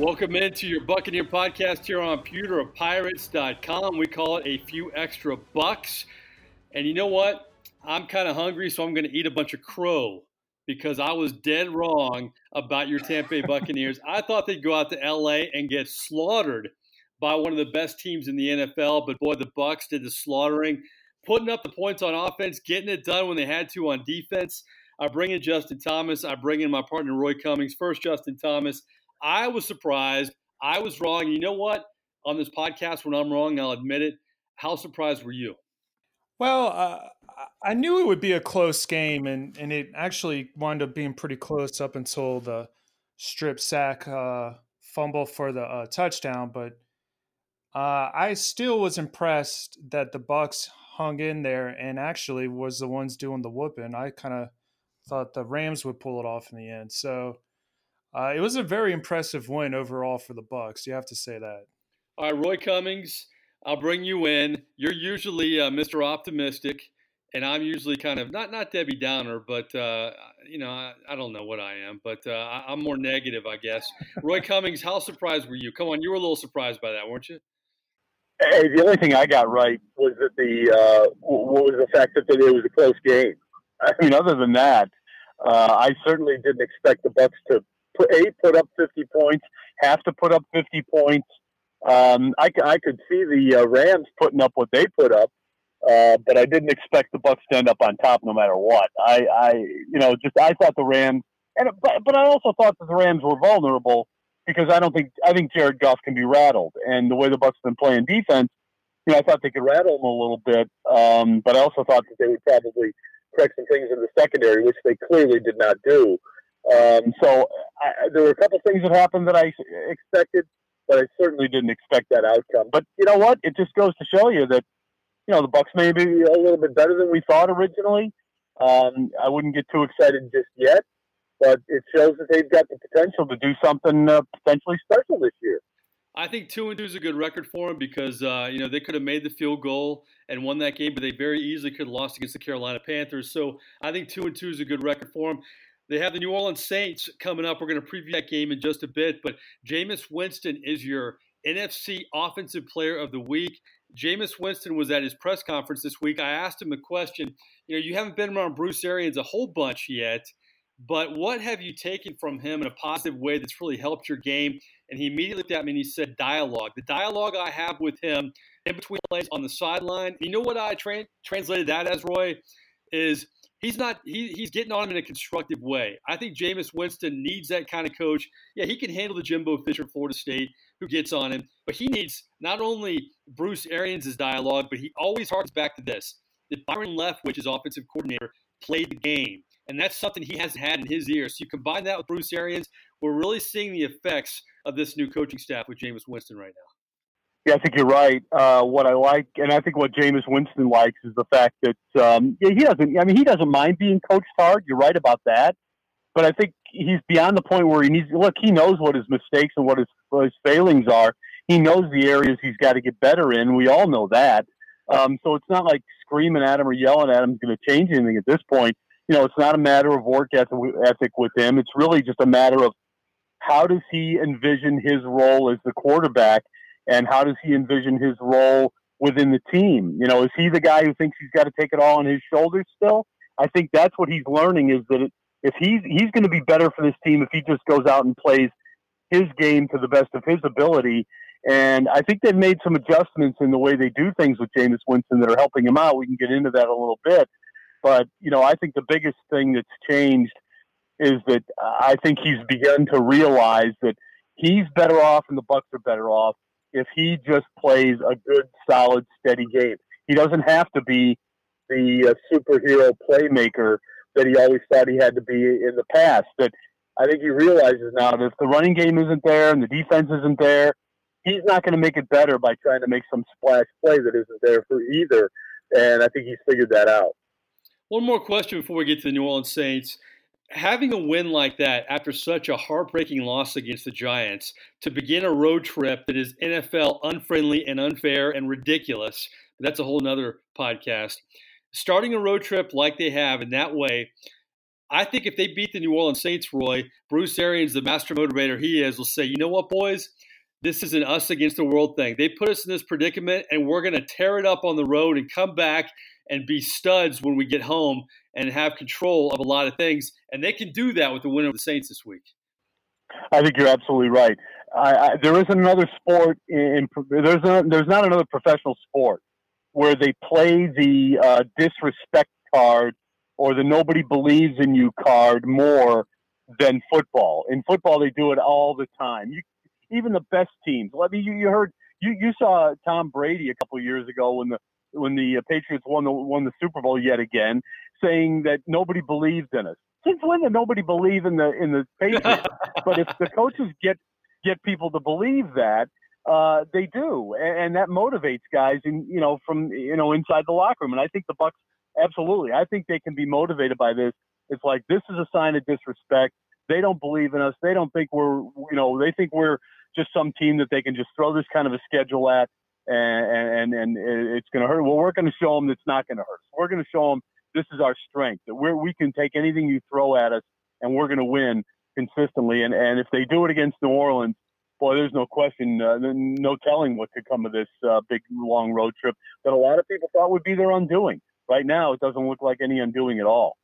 Welcome into your Buccaneer podcast here on pewterpirates.com. We call it a few extra bucks. And you know what? I'm kind of hungry, so I'm going to eat a bunch of crow because I was dead wrong about your Tampa Bay Buccaneers. I thought they'd go out to LA and get slaughtered by one of the best teams in the NFL, but boy, the Bucks did the slaughtering, putting up the points on offense, getting it done when they had to on defense. I bring in Justin Thomas. I bring in my partner Roy Cummings. First, Justin Thomas. I was surprised. I was wrong. You know what? On this podcast, when I'm wrong, I'll admit it. How surprised were you? Well, uh, I knew it would be a close game, and, and it actually wound up being pretty close up until the strip sack uh, fumble for the uh, touchdown. But uh, I still was impressed that the Bucks hung in there and actually was the ones doing the whooping. I kind of thought the Rams would pull it off in the end. So uh, it was a very impressive win overall for the Bucks. You have to say that. All right, Roy Cummings, I'll bring you in. You're usually uh, Mr. Optimistic, and I'm usually kind of not not Debbie Downer, but uh, you know I, I, don't know what I am, but uh, I, am more negative, I guess. Roy Cummings, how surprised were you? Come on, you were a little surprised by that, weren't you? Hey, the only thing I got right was that the uh, what was the fact that it was a close game. I mean, other than that, uh, I certainly didn't expect the Bucks to put, a put up 50 points, have to put up 50 points. Um, I, I could see the uh, Rams putting up what they put up, uh, but I didn't expect the Bucks to end up on top no matter what. I, I you know, just I thought the Rams, and but, but I also thought that the Rams were vulnerable because I don't think I think Jared Goff can be rattled, and the way the Bucks have been playing defense, you know, I thought they could rattle him a little bit, um, but I also thought that they would probably correct some things in the secondary, which they clearly did not do. Um, so I, there were a couple things that happened that I expected, but I certainly didn't expect that outcome. But you know what? It just goes to show you that you know the Bucks may be a little bit better than we thought originally. Um, I wouldn't get too excited just yet, but it shows that they've got the potential to do something uh, potentially special this year. I think two and two is a good record for them because uh, you know they could have made the field goal and won that game, but they very easily could have lost against the Carolina Panthers. So I think two and two is a good record for them. They have the New Orleans Saints coming up. We're going to preview that game in just a bit. But Jameis Winston is your NFC Offensive Player of the Week. Jameis Winston was at his press conference this week. I asked him a question. You know, you haven't been around Bruce Arians a whole bunch yet, but what have you taken from him in a positive way that's really helped your game? And he immediately looked at me and he said, dialogue. The dialogue I have with him in between plays on the sideline. You know what I tra- translated that as, Roy? Is – he's not he, he's getting on him in a constructive way. I think Jameis Winston needs that kind of coach. Yeah, he can handle the Jimbo Fisher Florida State who gets on him, but he needs not only Bruce Arians' dialogue, but he always harkens back to this. That Byron Leftwich, his offensive coordinator, played the game. And that's something he hasn't had in his ears. So you combine that with Bruce Arians, we're really seeing the effects of this new coaching staff with Jameis Winston right now. Yeah, I think you're right. Uh, what I like, and I think what Jameis Winston likes, is the fact that um, he doesn't. I mean, he doesn't mind being coached hard. You're right about that. But I think he's beyond the point where he needs. Look, he knows what his mistakes and what his, what his failings are. He knows the areas he's got to get better in. We all know that. Um, so it's not like screaming at him or yelling at him is going to change anything at this point. You know, it's not a matter of work ethic with him. It's really just a matter of how does he envision his role as the quarterback and how does he envision his role within the team? You know, is he the guy who thinks he's got to take it all on his shoulders still? I think that's what he's learning is that if he's he's going to be better for this team if he just goes out and plays his game to the best of his ability. And I think they've made some adjustments in the way they do things with Jameis Winston that are helping him out. We can get into that a little bit. But, you know, I think the biggest thing that's changed is that uh, I think he's begun to realize that he's better off and the Bucks are better off if he just plays a good, solid, steady game. He doesn't have to be the uh, superhero playmaker that he always thought he had to be in the past. That I think he realizes now that if the running game isn't there and the defense isn't there, he's not going to make it better by trying to make some splash play that isn't there for either. And I think he's figured that out. One more question before we get to the New Orleans Saints having a win like that after such a heartbreaking loss against the Giants to begin a road trip that is NFL unfriendly and unfair and ridiculous. That's a whole nother podcast. Starting a road trip like they have in that way, I think if they beat the New Orleans Saints, Roy, Bruce Arians, the master motivator he is, will say, you know what, boys? This is an us against the world thing. They put us in this predicament, and we're going to tear it up on the road and come back and be studs when we get home and have control of a lot of things. And they can do that with the win of the Saints this week. I think you're absolutely right. I, I, there isn't another sport in, there's a, there's not another professional sport where they play the uh, disrespect card or the nobody believes in you card more than football. In football, they do it all the time. You, even the best teams. I mean, you, you heard you, you saw Tom Brady a couple years ago when the when the uh, Patriots won the won the Super Bowl yet again, saying that nobody believed in us. Since when did nobody believe in the in the Patriots? but if the coaches get get people to believe that, uh, they do, and, and that motivates guys, in you know, from you know inside the locker room. And I think the Bucks absolutely. I think they can be motivated by this. It's like this is a sign of disrespect. They don't believe in us. They don't think we're you know they think we're just some team that they can just throw this kind of a schedule at and and, and it's going to hurt. Well, we're going to show them it's not going to hurt. We're going to show them this is our strength that we we can take anything you throw at us and we're going to win consistently. And and if they do it against New Orleans, boy, there's no question, uh, no telling what could come of this uh, big long road trip that a lot of people thought would be their undoing. Right now, it doesn't look like any undoing at all.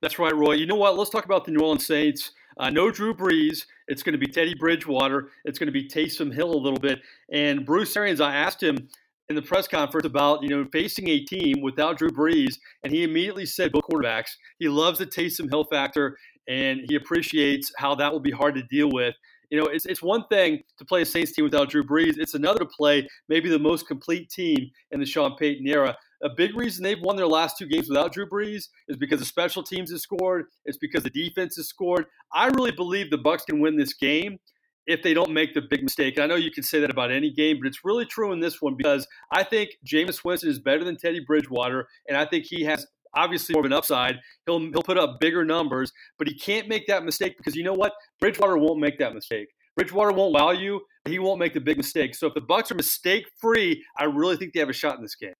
That's right, Roy. You know what? Let's talk about the New Orleans Saints. Uh, no Drew Brees. It's going to be Teddy Bridgewater. It's going to be Taysom Hill a little bit. And Bruce Arians, I asked him in the press conference about you know facing a team without Drew Brees, and he immediately said both quarterbacks. He loves the Taysom Hill factor, and he appreciates how that will be hard to deal with. You know, it's, it's one thing to play a Saints team without Drew Brees. It's another to play maybe the most complete team in the Sean Payton era a big reason they've won their last two games without Drew Brees is because the special teams has scored. It's because the defense has scored. I really believe the Bucks can win this game if they don't make the big mistake. I know you can say that about any game, but it's really true in this one because I think Jameis Winston is better than Teddy Bridgewater, and I think he has obviously more of an upside. He'll he'll put up bigger numbers, but he can't make that mistake because you know what? Bridgewater won't make that mistake. Bridgewater won't wow you. He won't make the big mistake. So if the Bucks are mistake free, I really think they have a shot in this game.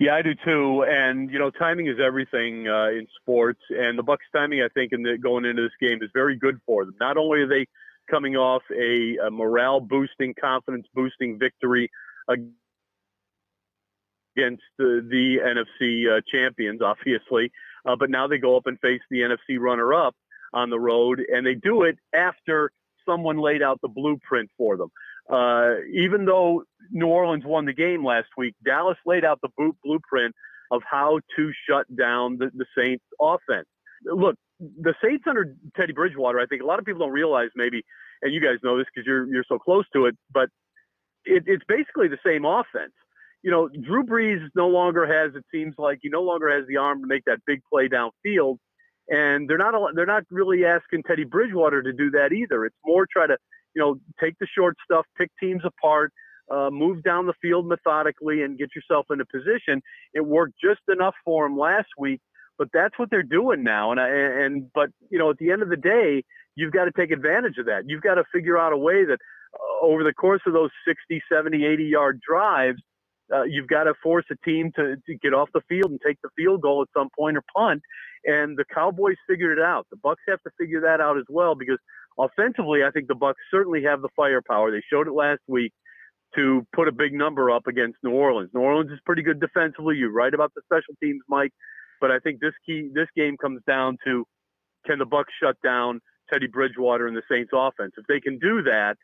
Yeah, I do too. And you know, timing is everything uh, in sports, and the Bucks' timing, I think, in the, going into this game is very good for them. Not only are they coming off a, a morale boosting, confidence boosting victory against the, the NFC uh, champions, obviously, uh, but now they go up and face the NFC runner up on the road, and they do it after someone laid out the blueprint for them. Uh, even though New Orleans won the game last week, Dallas laid out the blueprint of how to shut down the, the Saints offense. Look, the Saints under Teddy Bridgewater, I think a lot of people don't realize maybe, and you guys know this because you're you're so close to it, but it, it's basically the same offense. You know, Drew Brees no longer has. It seems like he no longer has the arm to make that big play downfield, and they're not they're not really asking Teddy Bridgewater to do that either. It's more try to you know, take the short stuff, pick teams apart, uh, move down the field methodically, and get yourself in a position. It worked just enough for him last week, but that's what they're doing now. And I, and but you know, at the end of the day, you've got to take advantage of that. You've got to figure out a way that uh, over the course of those 60, 70, 80 yard drives, uh, you've got to force a team to, to get off the field and take the field goal at some point or punt. And the Cowboys figured it out. The Bucks have to figure that out as well because offensively, I think the Bucks certainly have the firepower. They showed it last week to put a big number up against New Orleans. New Orleans is pretty good defensively. You're right about the special teams, Mike, but I think this key this game comes down to can the Bucks shut down Teddy Bridgewater and the Saints offense? If they can do that,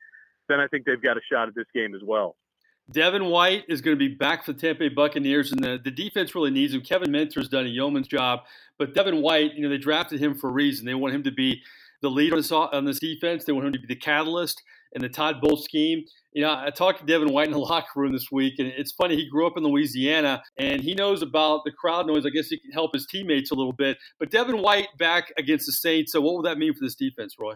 then I think they've got a shot at this game as well. Devin White is going to be back for the Tampa Bay Buccaneers, and the, the defense really needs him. Kevin Minter's done a yeoman's job, but Devin White, you know, they drafted him for a reason. They want him to be the leader on this, on this defense. They want him to be the catalyst in the Todd Bowles scheme. You know, I talked to Devin White in the locker room this week, and it's funny. He grew up in Louisiana, and he knows about the crowd noise. I guess he can help his teammates a little bit. But Devin White back against the Saints. So, what will that mean for this defense, Roy?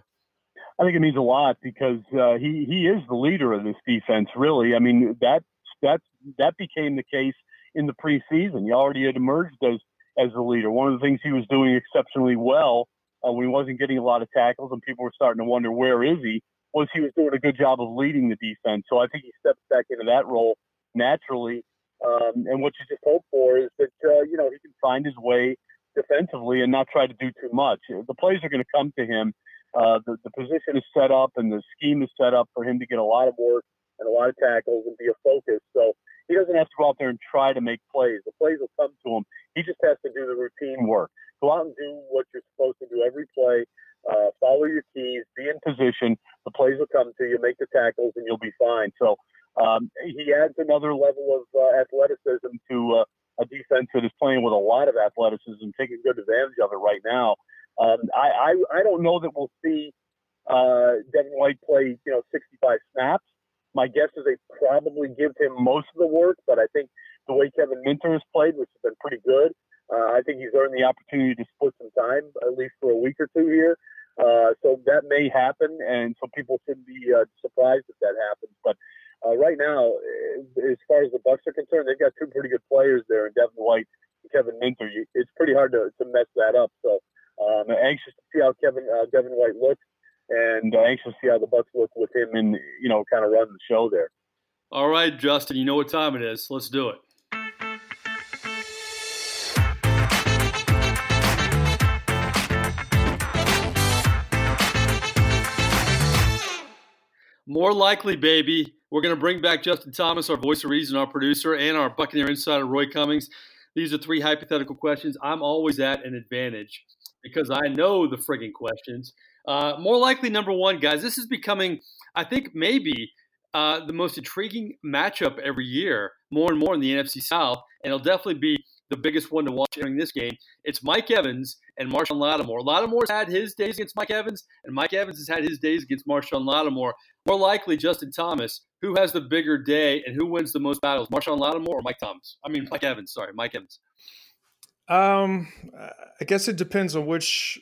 I think it means a lot because uh, he he is the leader of this defense. Really, I mean that that that became the case in the preseason. He already had emerged as as the leader. One of the things he was doing exceptionally well uh, when he wasn't getting a lot of tackles and people were starting to wonder where is he, was he was doing a good job of leading the defense. So I think he steps back into that role naturally. Um, and what you just hope for is that uh, you know he can find his way defensively and not try to do too much. The plays are going to come to him. Uh, the, the position is set up and the scheme is set up for him to get a lot of work and a lot of tackles and be a focus. So he doesn't have to go out there and try to make plays. The plays will come to him. He just has to do the routine work. Go out and do what you're supposed to do every play. Uh, follow your keys, be in position. The plays will come to you, make the tackles, and you'll be fine. So um, he adds another level of uh, athleticism to uh, a defense that is playing with a lot of athleticism, taking good advantage of it right now. Um, I, I I don't know that we'll see uh, Devin White play you know 65 snaps. My guess is they probably give him most of the work, but I think the way Kevin Minter has played, which has been pretty good, uh, I think he's earned the opportunity to split some time, at least for a week or two here. Uh, so that may happen, and so people shouldn't be uh, surprised if that happens. But uh, right now, eh, as far as the Bucks are concerned, they've got two pretty good players there in Devin White and Kevin Minter. It's pretty hard to, to mess that up. So I'm um, anxious to see how Kevin uh, Devin White looks, and anxious to see how the Bucks look with him and you know kind of run the show there. All right, Justin, you know what time it is. Let's do it. More likely, baby. We're going to bring back Justin Thomas, our voice of reason, our producer, and our Buccaneer insider, Roy Cummings. These are three hypothetical questions. I'm always at an advantage because I know the frigging questions. Uh, more likely, number one, guys, this is becoming, I think, maybe uh, the most intriguing matchup every year, more and more in the NFC South. And it'll definitely be the biggest one to watch during this game. It's Mike Evans and Marshon Lattimore. Lattimore's had his days against Mike Evans, and Mike Evans has had his days against Marshon Lattimore. More likely, Justin Thomas. Who has the bigger day and who wins the most battles, Marshon Lattimore or Mike Thomas? I mean, Mike Evans. Sorry, Mike Evans. Um, I guess it depends on which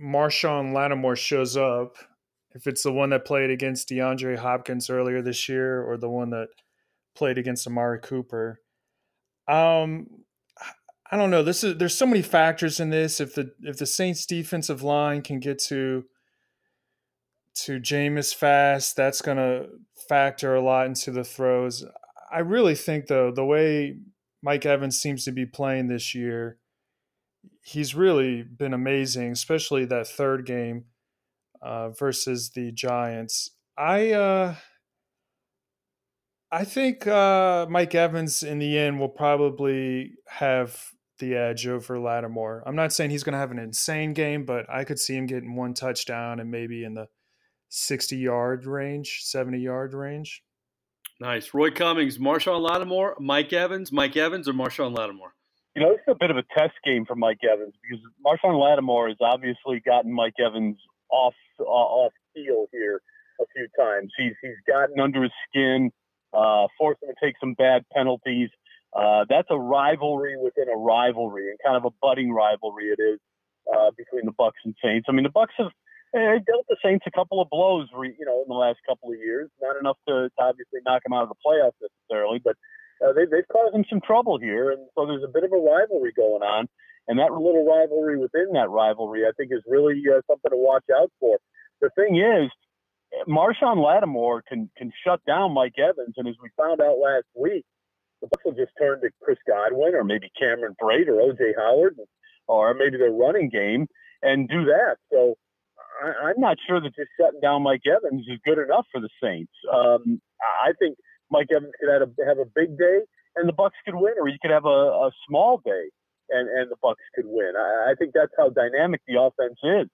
Marshon Lattimore shows up. If it's the one that played against DeAndre Hopkins earlier this year, or the one that played against Amari Cooper. Um, I don't know. This is there's so many factors in this. If the if the Saints defensive line can get to to Jameis fast, that's going to factor a lot into the throws. I really think though the way Mike Evans seems to be playing this year, he's really been amazing, especially that third game uh, versus the Giants. I uh, I think uh, Mike Evans in the end will probably have the edge over Lattimore. I'm not saying he's going to have an insane game, but I could see him getting one touchdown and maybe in the 60 yard range, 70 yard range. Nice. Roy Cummings, Marshon Lattimore, Mike Evans, Mike Evans, or Marshon Lattimore? You know, it's a bit of a test game for Mike Evans because Marshon Lattimore has obviously gotten Mike Evans off uh, off heel here a few times. He's he's gotten under his skin, uh, forced him to take some bad penalties. Uh, that's a rivalry within a rivalry, and kind of a budding rivalry it is uh, between the Bucs and Saints. I mean, the Bucs have they dealt the Saints a couple of blows, you know, in the last couple of years. Not enough to, to obviously knock them out of the playoffs necessarily, but uh, they, they've caused them some trouble here, and so there's a bit of a rivalry going on. And that little rivalry within that rivalry, I think, is really uh, something to watch out for. The thing is, Marshon Lattimore can can shut down Mike Evans, and as we found out last week, the Bucks will just turn to Chris Godwin or maybe Cameron Brate or OJ Howard, or maybe their running game, and do that. So I, am not sure that just shutting down Mike Evans is good enough for the Saints. Um, I think Mike Evans could have a, have a big day and the Bucks could win, or he could have a, a small day and, and the Bucks could win. I, I think that's how dynamic the offense is.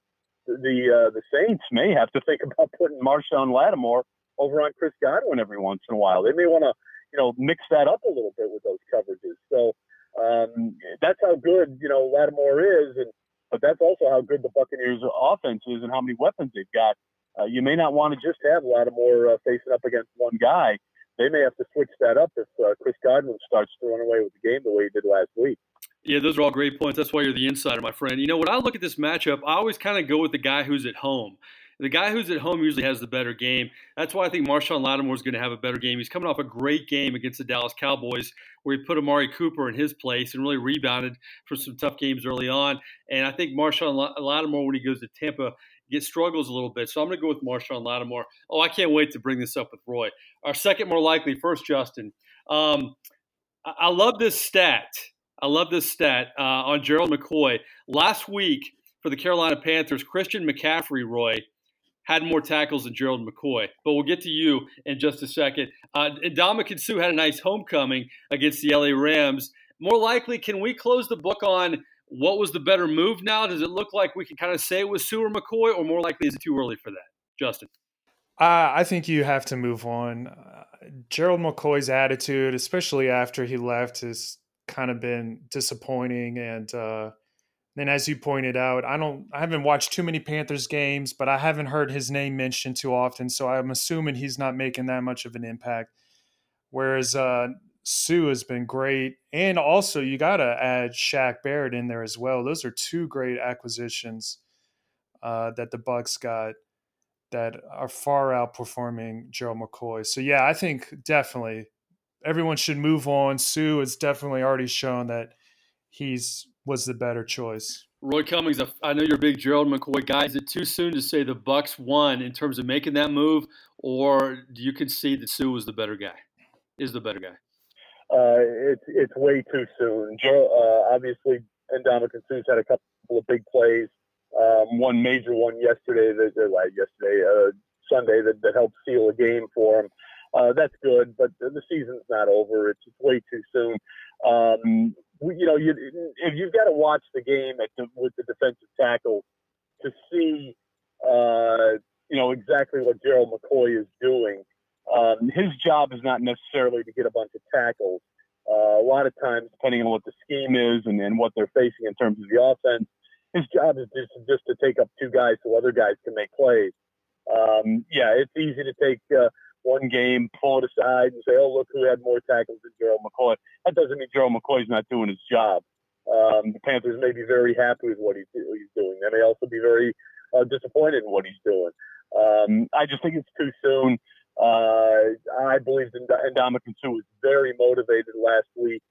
The uh, the Saints may have to think about putting Marshon Lattimore over on Chris Godwin every once in a while. They may want to, you know, mix that up a little bit with those coverages. So um, that's how good you know Lattimore is, and but that's also how good the Buccaneers' offense is and how many weapons they've got. Uh, you may not want to just have Lattimore uh, facing up against one guy. They may have to switch that up if uh, Chris Godwin starts run away with the game the way he did last week. Yeah, those are all great points. That's why you're the insider, my friend. You know, when I look at this matchup, I always kind of go with the guy who's at home. The guy who's at home usually has the better game. That's why I think Marshon Lattimore is going to have a better game. He's coming off a great game against the Dallas Cowboys, where he put Amari Cooper in his place and really rebounded from some tough games early on. And I think Marshon Lattimore, when he goes to Tampa, gets struggles a little bit. So I'm going to go with Marshon Lattimore. Oh, I can't wait to bring this up with Roy. Our second more likely, first Justin. Um, I love this stat. I love this stat uh, on Gerald McCoy. Last week for the Carolina Panthers, Christian McCaffrey, Roy, had more tackles than Gerald McCoy. But we'll get to you in just a second. Uh, Ndamukong Suh had a nice homecoming against the LA Rams. More likely, can we close the book on what was the better move now? Does it look like we can kind of say it was Suh or McCoy, or more likely is it too early for that? Justin. Uh, I think you have to move on. Uh, Gerald McCoy's attitude, especially after he left, has kind of been disappointing. And then, as you pointed out, I don't, I haven't watched too many Panthers games, but I haven't heard his name mentioned too often. So I'm assuming he's not making that much of an impact. Whereas uh, Suh has been great, and also you got to add Shaq Barrett in there as well. Those are two great acquisitions uh, that the Bucks got that are far outperforming Joe McCoy. So yeah, I think definitely everyone should move on. Suh has definitely already shown that he's was the better choice. Roy Cummings, I know you're a big Gerald McCoy guy. Is it too soon to say the Bucks won in terms of making that move, or do you concede that Suh was the better guy? Is the better guy? Uh, it's it's way too soon. Joe, uh, obviously, Ndamukong Suh's had a couple of big plays. Um, one major one yesterday, that, uh, yesterday, uh, Sunday, that, that helped seal a game for him. Uh, that's good, but the season's not over. It's, it's way too soon. Um, we, you know, you, if you've got to watch the game the, with the defensive tackle to see, uh, you know, exactly what Gerald McCoy is doing. Um, his job is not necessarily to get a bunch of tackles. Uh, a lot of times, depending on what the scheme is and, and what they're facing in terms of the offense, his job is just, just to take up two guys so other guys can make plays. Um, yeah, it's easy to take uh, one game, pull it aside, and say, "Oh, look who had more tackles than Gerald McCoy." That doesn't mean Gerald McCoy's not doing his job. Um, the Panthers may be very happy with what he's, he's doing. They may also be very uh, disappointed in what he's doing. Um, I just think it's too soon. Uh, I believe Ndamukong Suh was very motivated last week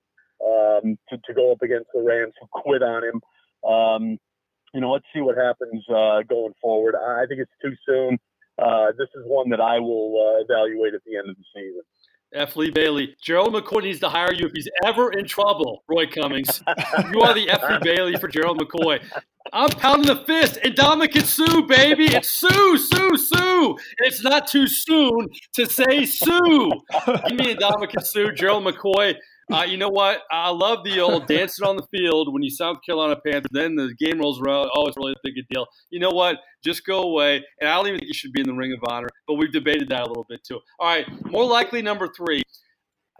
um, to, to go up against the Rams who quit on him. Um, you know, let's see what happens uh, going forward. I think it's too soon. Uh, this is one that I will uh, evaluate at the end of the season. F. Lee Bailey. Gerald McCoy needs to hire you if he's ever in trouble, Roy Cummings. you are the F. Lee Bailey for Gerald McCoy. I'm pounding the fist. And Ndamukong Suh, baby. It's Suh, Suh, Suh. It's not too soon to say Suh. Give me Ndamukong Suh, Gerald McCoy. Uh, you know what? I love the old dancing on the field when you South Carolina Panthers. Then the game rolls around. Oh, it's really a big deal. You know what? Just go away. And I don't even think you should be in the Ring of Honor. But we've debated that a little bit too. All right. More likely, number three.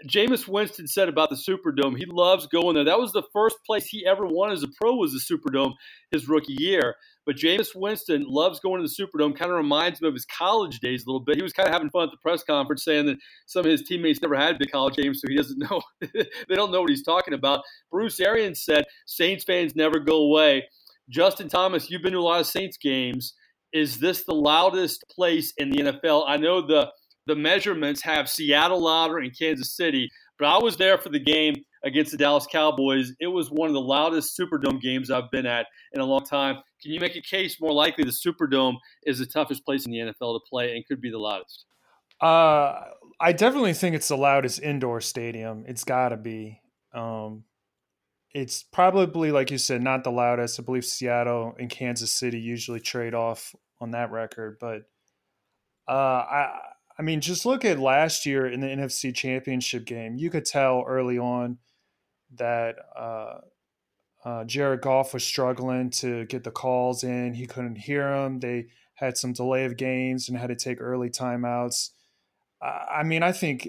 Jameis Winston said about the Superdome, he loves going there. That was the first place he ever won as a pro was the Superdome his rookie year. But Jameis Winston loves going to the Superdome. Kind of reminds him of his college days a little bit. He was kind of having fun at the press conference, saying that some of his teammates never had big college games, so he doesn't know. they don't know what he's talking about. Bruce Arians said Saints fans never go away. Justin Thomas, you've been to a lot of Saints games. Is this the loudest place in the NFL? I know the the measurements have Seattle louder and Kansas City, but I was there for the game against the Dallas Cowboys. It was one of the loudest Superdome games I've been at in a long time. Can you make a case more likely the Superdome is the toughest place in the NFL to play and could be the loudest? Uh, I definitely think it's the loudest indoor stadium. It's got to be. Um, it's probably, like you said, not the loudest. I believe Seattle and Kansas City usually trade off on that record, but uh, I I mean, just look at last year in the NFC Championship game. You could tell early on that uh, uh, Jared Goff was struggling to get the calls in. He couldn't hear them. They had some delay of games and had to take early timeouts. I mean, I think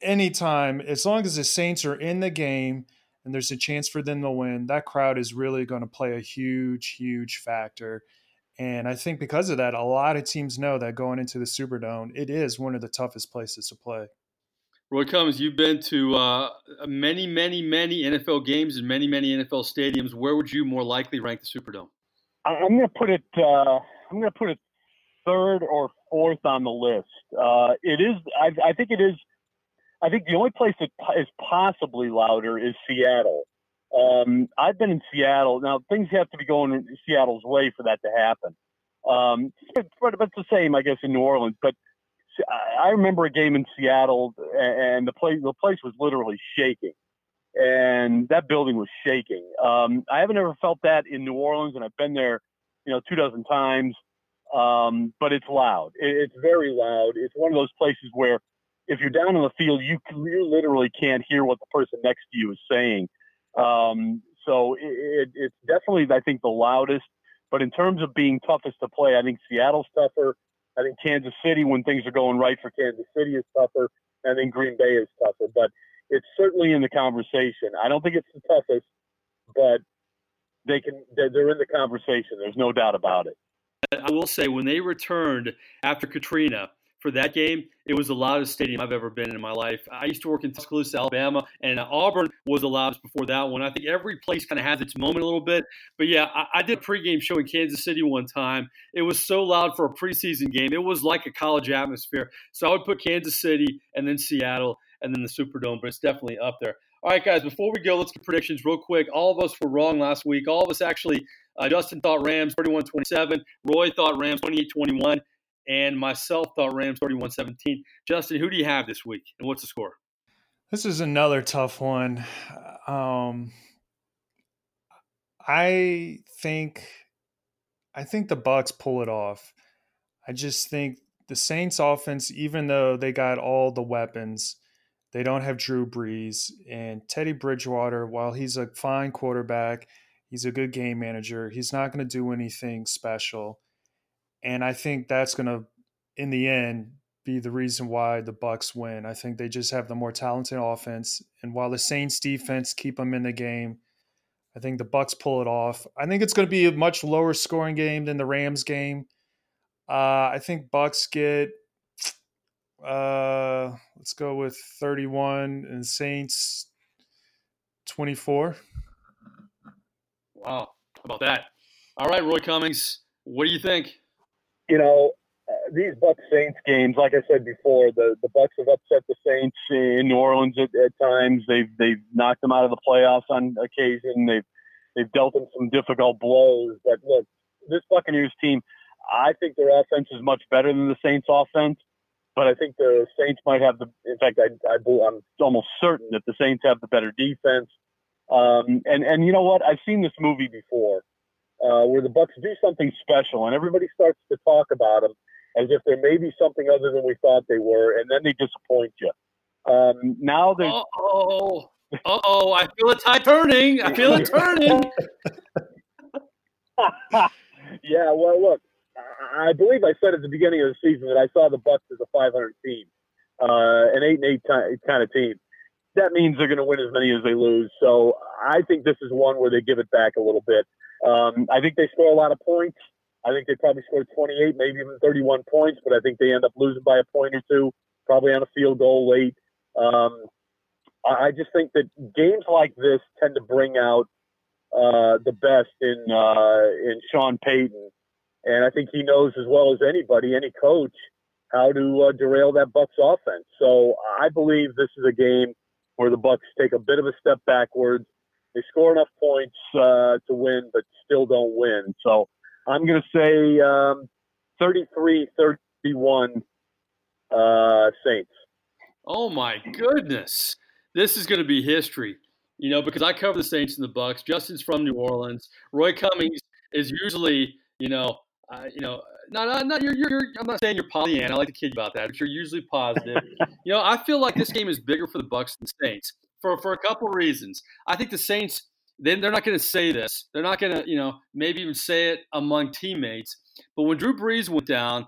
anytime, as long as the Saints are in the game and there's a chance for them to win, that crowd is really going to play a huge, huge factor. And I think because of that, a lot of teams know that going into the Superdome, it is one of the toughest places to play. Roy Cummings, you've been to uh, many, many, many NFL games and many, many NFL stadiums. Where would you more likely rank the Superdome? I'm going to put it. Uh, I'm going to put it third or fourth on the list. Uh, it is. I, I, think it is. I think the only place that is possibly louder is Seattle. Um, I've been in Seattle. Now things have to be going in Seattle's way for that to happen. Um, but, but it's the same, I guess, in New Orleans. But I remember a game in Seattle, and the place the place was literally shaking. and that building was shaking. Um, I haven't ever felt that in New Orleans, and I've been there, you know, two dozen times. Um, but it's loud. It, it's very loud. It's one of those places where if you're down in the field, you you literally can't hear what the person next to you is saying. Um, so it, it, it's definitely, I think, the loudest. But in terms of being toughest to play, I think Seattle's tougher. I think Kansas City, when things are going right for Kansas City, is tougher. I think Green Bay is tougher. But it's certainly in the conversation. I don't think it's the toughest, but they can. They're in the conversation. There's no doubt about it. I will say when they returned after Katrina, for that game, it was the loudest stadium I've ever been in, my life. I used to work in Tuscaloosa, Alabama, and Auburn was the loudest before that one. I think every place kind of has its moment a little bit. But yeah, I, I, did a pregame show in Kansas City one time. It was so loud for a preseason game. It was like a college atmosphere. So I would put Kansas City and then Seattle and then the Superdome, but it's definitely up there. All right, guys, before we go, let's get predictions real quick. All of us were wrong last week. All of us actually, uh, Justin thought Rams 31 27. Roy thought Rams 28 21 and myself thought Rams 31 17. Justin, who do you have this week, and what's the score? This is another tough one. Um, I think, I think the Bucks pull it off. I just think the Saints offense, even though they got all the weapons, they don't have Drew Brees and Teddy Bridgewater. While he's a fine quarterback, he's a good game manager. He's not going to do anything special and I think that's going to, in the end, be the reason why the Bucks win. I think they just have the more talented offense, and while the Saints defense keep them in the game, I think the Bucks pull it off. I think it's going to be a much lower scoring game than the Rams game. Uh, I think Bucks get. Uh, let's go with 31 and Saints 24. Wow, how about that? All right, Roy Cummings, what do you think? You know, uh, these Bucks Saints games, like I said before, the the Bucks have upset the Saints in New Orleans at, at times. They've they've knocked them out of the playoffs on occasion. They've they've dealt them some difficult blows. But look, this Buccaneers team, I think their offense is much better than the Saints' offense. But I think the Saints might have the. In fact, I, I I'm almost certain that the Saints have the better defense. Um, and and you know what? I've seen this movie before uh, where the Bucks do something special, and everybody starts to talk about them as if they may be something other than we thought they were, and then they disappoint you. Um, now there's. Oh, oh! I feel a tide turning. I feel it turning. yeah. Well, look. I believe I said at the beginning of the season that I saw the Bucks as a 500 team, uh, an eight and eight kind of team. That means they're going to win as many as they lose. So I think this is one where they give it back a little bit. Um, I think they score a lot of points. I think they probably scored 28, maybe even 31 points, but I think they end up losing by a point or two, probably on a field goal late. Um, I just think that games like this tend to bring out uh, the best in uh, in Sean Payton, and I think he knows as well as anybody, any coach, how to uh, derail that Bucks offense. So I believe this is a game where the Bucks take a bit of a step backwards they score enough points uh, to win, but still don't win. So I'm going to say um, 33 31 uh, Saints. Oh, my goodness. This is going to be history. You know, because I cover the Saints and the Bucks. Justin's from New Orleans. Roy Cummings is usually, you know, uh, you know, not, not, not you're, you're, I'm not saying you're Pollyanna. I like to kid you about that, but you're usually positive. you know, I feel like this game is bigger for the Bucks than Saints for for a couple of reasons. I think the Saints then they're not going to say this. They're not going to, you know, maybe even say it among teammates. But when Drew Brees went down,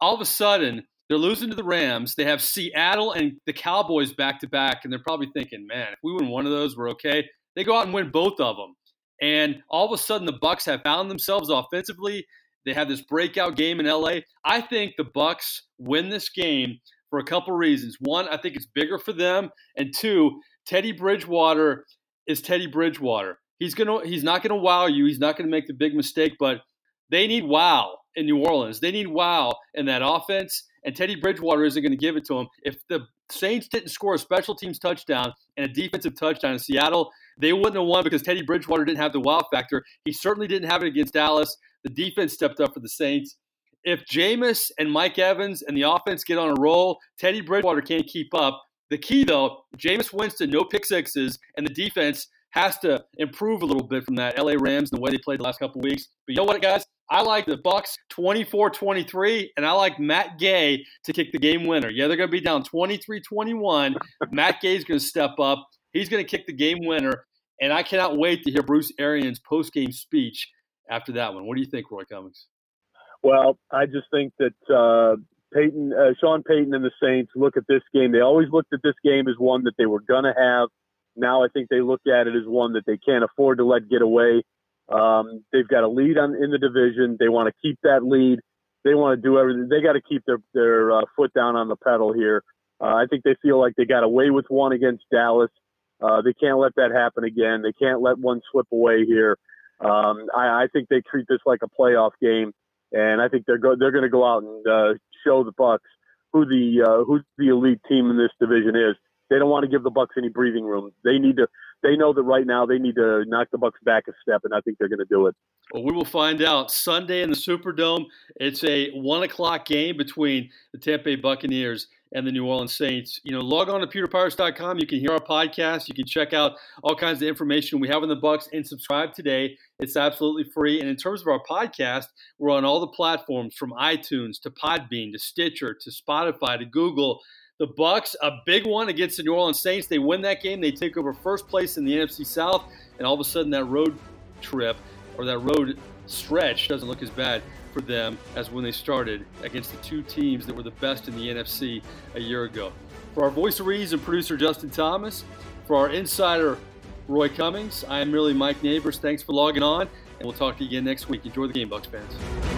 all of a sudden they're losing to the Rams. They have Seattle and the Cowboys back to back, and they're probably thinking, "Man, if we win one of those, we're okay." They go out and win both of them, and all of a sudden the Bucks have found themselves offensively. They have this breakout game in LA. I think the Bucks win this game for a couple reasons. One, I think it's bigger for them, and two, Teddy Bridgewater is Teddy Bridgewater. He's gonna he's not gonna wow you. He's not gonna make the big mistake, but they need wow in New Orleans. They need wow in that offense, and Teddy Bridgewater isn't going to give it to them. If the Saints didn't score a special teams touchdown and a defensive touchdown in Seattle, they wouldn't have won because Teddy Bridgewater didn't have the wow factor. He certainly didn't have it against Dallas. The defense stepped up for the Saints. If Jameis and Mike Evans and the offense get on a roll, Teddy Bridgewater can't keep up The key, though, Jameis Winston, no pick sixes, and the defense has to improve a little bit from that LA Rams and the way they played the last couple weeks. But you know what, guys? I like the Bucs 24-23, and I like Matt Gay to kick the game winner. Yeah, they're going to be down 23-21. Matt Gay's going to step up. He's going to kick the game winner, and I cannot wait to hear Bruce Arians' post-game speech after that one. What do you think, Roy Cummings? Well, I just think that uh, Payton, uh, Sean Payton, and the Saints look at this game. They always looked at this game as one that they were to have – now I think they look at it as one that they can't afford to let get away. Um, they've got a lead on in the division. They want to keep that lead. They want to do everything. They got to keep their their uh, foot down on the pedal here. Uh, I think they feel like they got away with one against Dallas. Uh, they can't let that happen again. They can't let one slip away here. Um, I, I think they treat this like a playoff game, and I think they're go, they're going to go out and uh, show the Bucks who the uh, who the elite team in this division is. They don't want to give the Bucks any breathing room. They need to. They know that right now they need to knock the Bucks back a step, and I think they're going to do it. Well, we will find out Sunday in the Superdome. It's a one o'clock game between the Tampa Bay Buccaneers and the New Orleans Saints. You know, log on to pewterpirates.com. You can hear our podcast. You can check out all kinds of information we have on the Bucks and subscribe today. It's absolutely free. And in terms of our podcast, we're on all the platforms from iTunes to Podbean to Stitcher to Spotify to Google. The Bucks, a big one against the New Orleans Saints. They win that game. They take over first place in the NFC South, and all of a sudden that road trip or that road stretch doesn't look as bad for them as when they started against the two teams that were the best in the NFC a year ago. For our voice of reason producer Justin Thomas, for our insider Roy Cummings, I am really Mike Nabors. Thanks for logging on, and we'll talk to you again next week. Enjoy the game, Bucs fans.